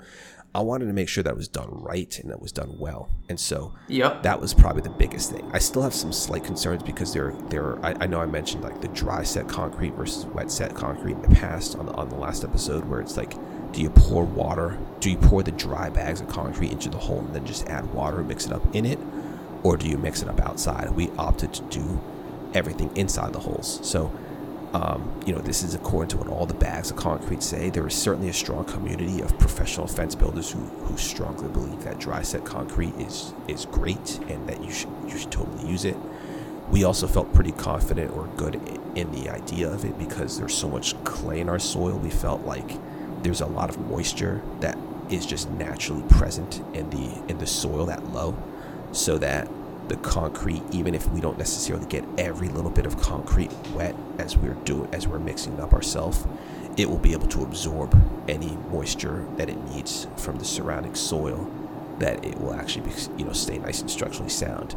I wanted to make sure that was done right and that was done well. And so Yep. that was probably the biggest thing. I still have some slight concerns because there, there. I, I know I mentioned like the dry set concrete versus wet set concrete in the past on the on the last episode, where it's like, do you pour water? Do you pour the dry bags of concrete into the hole and then just add water and mix it up in it, or do you mix it up outside? We opted to do everything inside the holes. So um, you know, this is according to what all the bags of concrete say. There is certainly a strong community of professional fence builders who, who strongly believe that dry set concrete is is great and that you should you should totally use it. We also felt pretty confident or good in the idea of it because there's so much clay in our soil. We felt like there's a lot of moisture that is just naturally present in the in the soil that low, so that the concrete, even if we don't necessarily get every little bit of concrete wet as we're doing as we're mixing it up ourselves, it will be able to absorb any moisture that it needs from the surrounding soil. That it will actually be, you know, stay nice and structurally sound.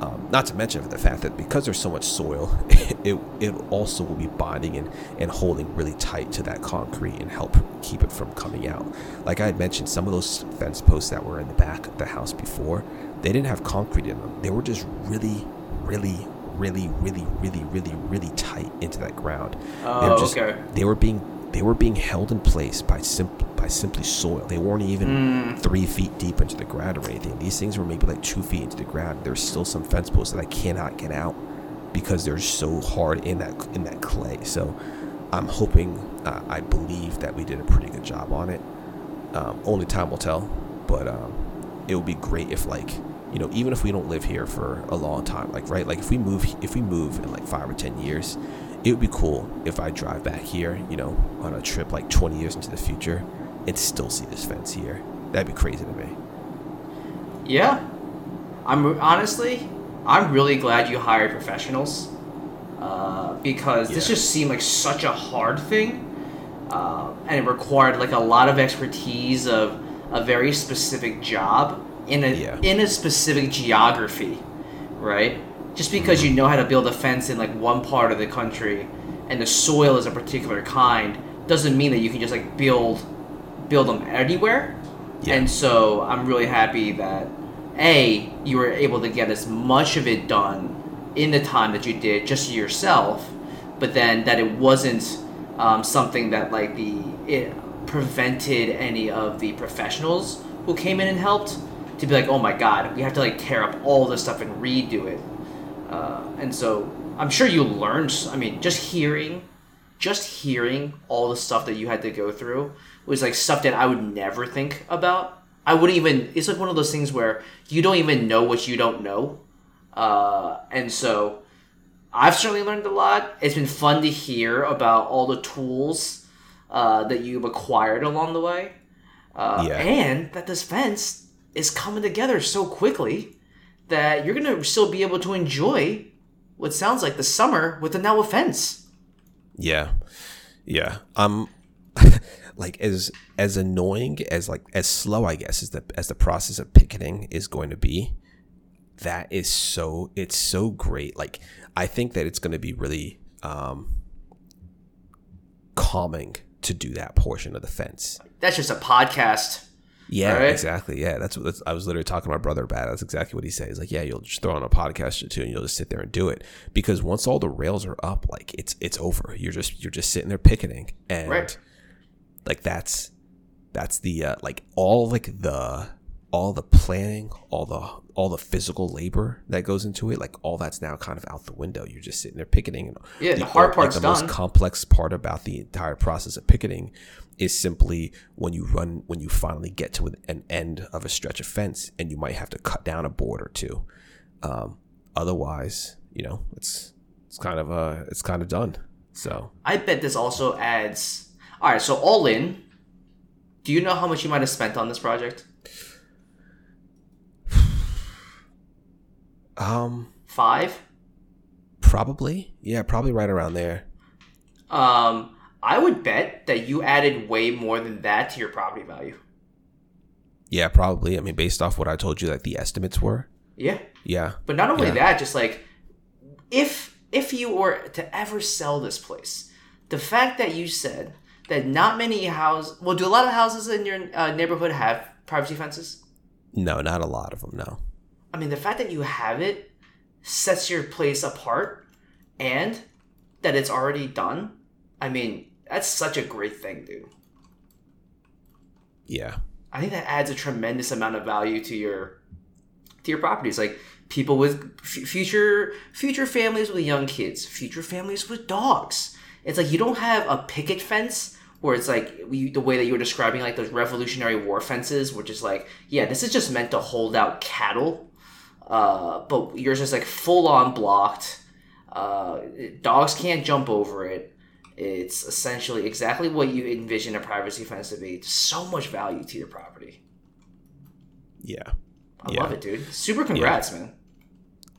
Um, not to mention the fact that because there's so much soil, (laughs) it it also will be bonding and, and holding really tight to that concrete and help keep it from coming out. Like I had mentioned, some of those fence posts that were in the back of the house before, they didn't have concrete in them. They were just really, really, really, really, really, really, really tight into that ground. they were Oh, just, okay. They were being they were being held in place by simple by simply soil. They weren't even three feet deep into the ground or anything. These things were maybe like two feet into the ground. There's still some fence posts that I cannot get out because they're so hard in that in that clay. So I'm hoping, uh, I believe that we did a pretty good job on it. Um, only time will tell, but um, it would be great if like you know even if we don't live here for a long time, like right, like if we move if we move in like five or ten years, it would be cool if I drive back here, you know, on a trip like 20 years into the future and still see this fence here. That'd be crazy to me. Yeah, I'm honestly, I'm really glad you hired professionals uh, because this just seemed like such a hard thing, uh, and it required like a lot of expertise of a very specific job in a Yeah. in a specific geography, right? Just because you know how to build a fence in like one part of the country, and the soil is a particular kind, doesn't mean that you can just like build build them anywhere. Yeah. And so I'm really happy that a you were able to get as much of it done in the time that you did just yourself, but then that it wasn't um, something that like the it prevented any of the professionals who came in and helped to be like, oh my god, we have to like tear up all this stuff and redo it. Uh, and so I'm sure you learned. I mean, just hearing, just hearing all the stuff that you had to go through was like stuff that I would never think about. I wouldn't even. It's like one of those things where you don't even know what you don't know, uh, and so I've certainly learned a lot. It's been fun to hear about all the tools uh, that you've acquired along the way, uh, Yeah. and that this fence is coming together so quickly that you're gonna still be able to enjoy what sounds like the summer with the now fence. Yeah, yeah. Um, (laughs) like as as annoying as like as slow, I guess, as the as the process of picketing is going to be. That is so. It's so great. Like I think that it's going to be really um calming to do that portion of the fence. That's just a podcast. Yeah, Right. exactly. Yeah, that's what that's, I was literally talking to my brother about. it. That's exactly what he says. He's like, yeah, you'll just throw on a podcast or two, and you'll just sit there and do it because once all the rails are up, like it's it's over. You're just you're just sitting there picketing, and Right. like that's that's the uh, like all like the all the planning, all the all the physical labor that goes into it, like all that's now kind of out the window. You're just sitting there picketing. And Yeah, the hard like, part's the done. most complex part about the entire process of picketing is simply when you run when you finally get to an end of a stretch of fence and you might have to cut down a board or two. Um, otherwise, you know, it's it's kind of uh it's kind of done. So I bet this also adds. All right, so all in. Do you know how much you might have spent on this project? Um Five. probably yeah probably right around there. Um, I would bet that you added way more than that to your property value. Yeah, probably. I mean, based off what I told you, like the estimates were. Yeah. Yeah. But not only Yeah. that, just like if if you were to ever sell this place, the fact that you said that not many houses, well, do a lot of houses in your uh, neighborhood have privacy fences? No, not a lot of them. No. I mean, the fact that you have it sets your place apart, and that it's already done. I mean, that's such a great thing, dude. Yeah. I think that adds a tremendous amount of value to your to your properties. Like people with f- future future families with young kids, future families with dogs. It's like you don't have a picket fence where it's like we, the way that you were describing like those Revolutionary War fences, which is like yeah, this is just meant to hold out cattle. Uh, but yours is like full on blocked. Uh, dogs can't jump over it. It's essentially exactly what you envision a privacy fence to be. So much value to your property. Yeah. I Yeah. love it, dude. Super congrats, man.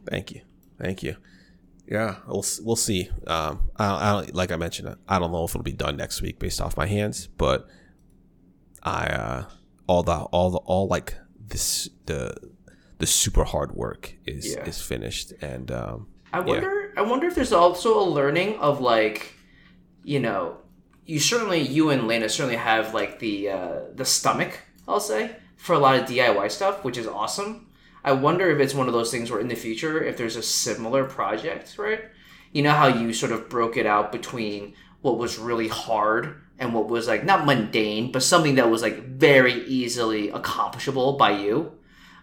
Thank you. Thank you. Yeah, we'll we'll see. Um, I, I don't, like I mentioned, I don't know if it'll be done next week based off my hands, but I uh, all the all the all like this the the super hard work is Yeah. is finished, and um, I Yeah. wonder. I wonder if there's also a learning of like, you know, you certainly you and Lena certainly have like the uh, the stomach, I'll say, for a lot of DIY stuff, which is awesome. I wonder if it's one of those things where in the future, if there's a similar project, right? You know how you sort of broke it out between what was really hard and what was like not mundane, but something that was like very easily accomplishable by you.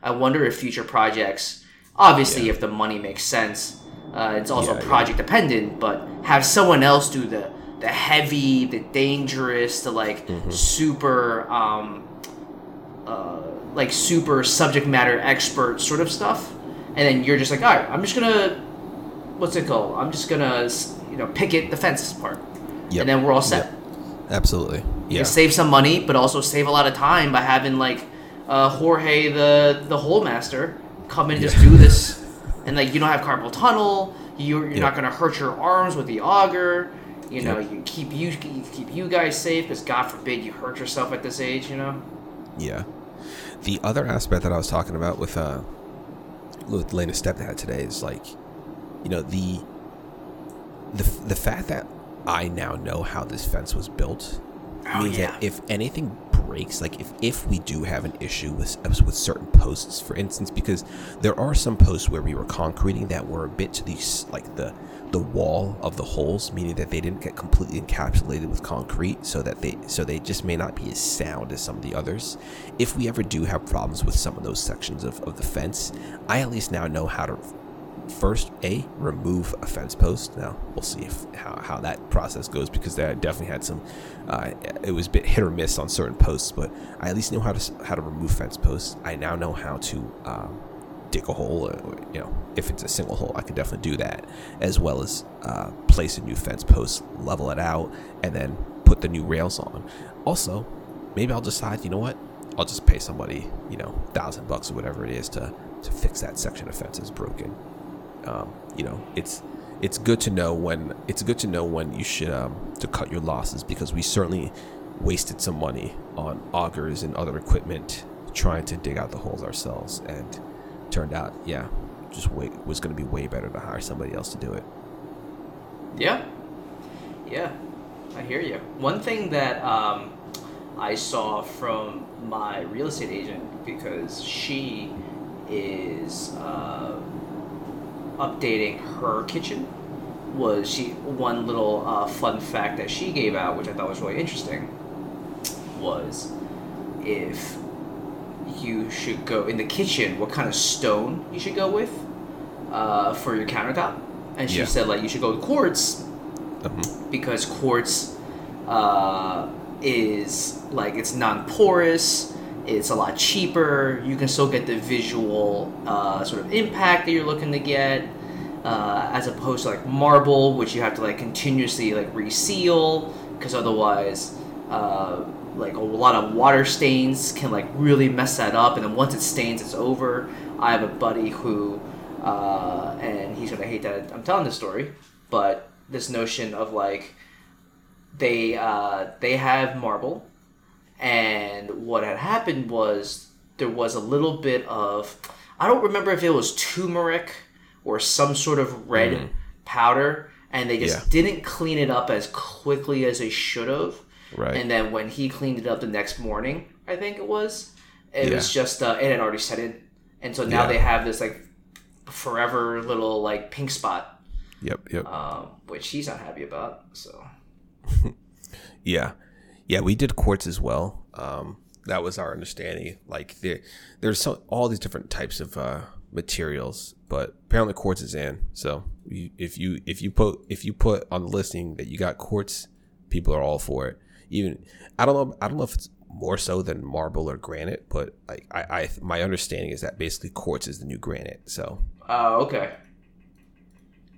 I wonder if future projects, obviously, if the money makes sense, uh, it's also Yeah, yeah. project dependent, but have someone else do the the heavy, the dangerous, the like Mm-hmm. super, um, uh, like super subject matter expert sort of stuff, and then you're just like, all right, I'm just gonna, what's it called? I'm just gonna, you know, picket the fences part, Yep. and then we're all set. Yep. absolutely, yeah, can save some money, but also save a lot of time by having like uh, Jorge, the the hole master, come in and just Yeah. do this, and like you don't have carpal tunnel. You're, you're Yeah. not gonna hurt your arms with the auger. You know, Yep. you keep you, you keep you guys safe because God forbid you hurt yourself at this age. You know. yeah. The other aspect that I was talking about with uh with Lena's stepdad today is like, you know, the the the fact that I now know how this fence was built Oh, means yeah. that if anything breaks, like if, if we do have an issue with with certain posts, for instance, because there are some posts where we were concreting that were a bit to these like the the wall of the holes, meaning that they didn't get completely encapsulated with concrete, so that they so they just may not be as sound as some of the others. If we ever do have problems with some of those sections of, of the fence, I at least now know how to first a remove a fence post. Now we'll see if how, how that process goes because there definitely had some uh, it was a bit hit or miss on certain posts but i at least know how to how to remove fence posts. I now know how to um, dig a hole uh, you know if it's a single hole i can definitely do that as well as uh, place a new fence post level it out and then put the new rails on. Also maybe i'll decide you know what? I'll just pay somebody you know thousand bucks or whatever it is to to fix that section of fence is broken um, you know it's it's good to know when it's good to know when you should um, to cut your losses because we certainly wasted some money on augers and other equipment trying to dig out the holes ourselves and turned out yeah just way was going to be way better to hire somebody else to do it Yeah. Yeah. I hear you. One thing that um, I saw from my real estate agent because she is uh, updating her kitchen was she one little uh, fun fact that she gave out which I thought was really interesting was if you should go in the kitchen what kind of stone you should go with uh, for your countertop and she Yeah. said like you should go with quartz Mhm. because quartz uh, is like it's non-porous it's a lot cheaper. You can still get the visual uh, sort of impact that you're looking to get uh, as opposed to like marble which you have to like continuously like reseal because otherwise uh, like a lot of water stains can like really mess that up. And then once it stains it's over. I have a buddy who uh, and he's gonna hate that i'm telling this story but this notion of like they uh, they have marble and what had happened was there was a little bit of I don't remember if it was turmeric or some sort of red powder, and they just Mm. Yeah. didn't clean it up as quickly as they should have. Right. And then when he cleaned it up the next morning, I think it was, it was just uh, it had already set in, and so now Yeah. they have this like forever little like pink spot, Yep. Yep. um, which he's not happy about. So (laughs) Yeah, yeah, we did quartz as well. Um, that was our understanding. Like there, there's so, all these different types of uh, materials, but apparently quartz is in. So you, if you if you put if you put on the listing that you got quartz, people are all for it. Even I don't know I don't know if it's more so than marble or granite, but like I, I my understanding is that basically quartz is the new granite. So Oh, okay.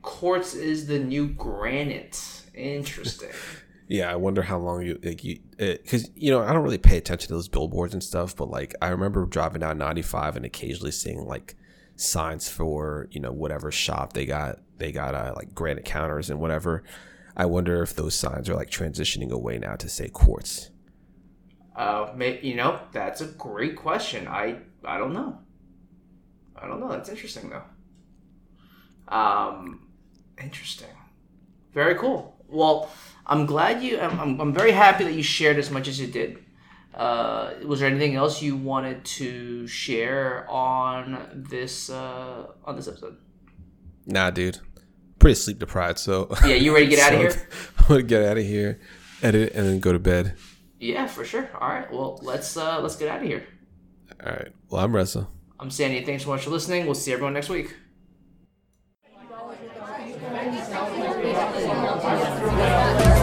Quartz is the new granite. Interesting. (laughs) Yeah, I wonder how long you like you because you know I don't really pay attention to those billboards and stuff, but like I remember driving down ninety five and occasionally seeing like signs for you know whatever shop they got they got uh, like granite counters and whatever. I wonder if those signs are like transitioning away now to say quartz. uh, you know, that's a great question. I I don't know. I don't know. That's interesting though. Um, interesting. Very cool. Well, I'm glad you. I'm, I'm, I'm very happy that you shared as much as you did. Uh, was there anything else you wanted to share on this uh, on this episode? Nah, dude, pretty sleep deprived. So Yeah, you ready to get (laughs) out of here? (laughs) I'm gonna get out of here, edit, and then go to bed. Yeah, for sure. All right. Well, let's uh, let's get out of here. All right. Well, I'm Reza. I'm Sandy. Thanks so much for listening. We'll see everyone next week. Thank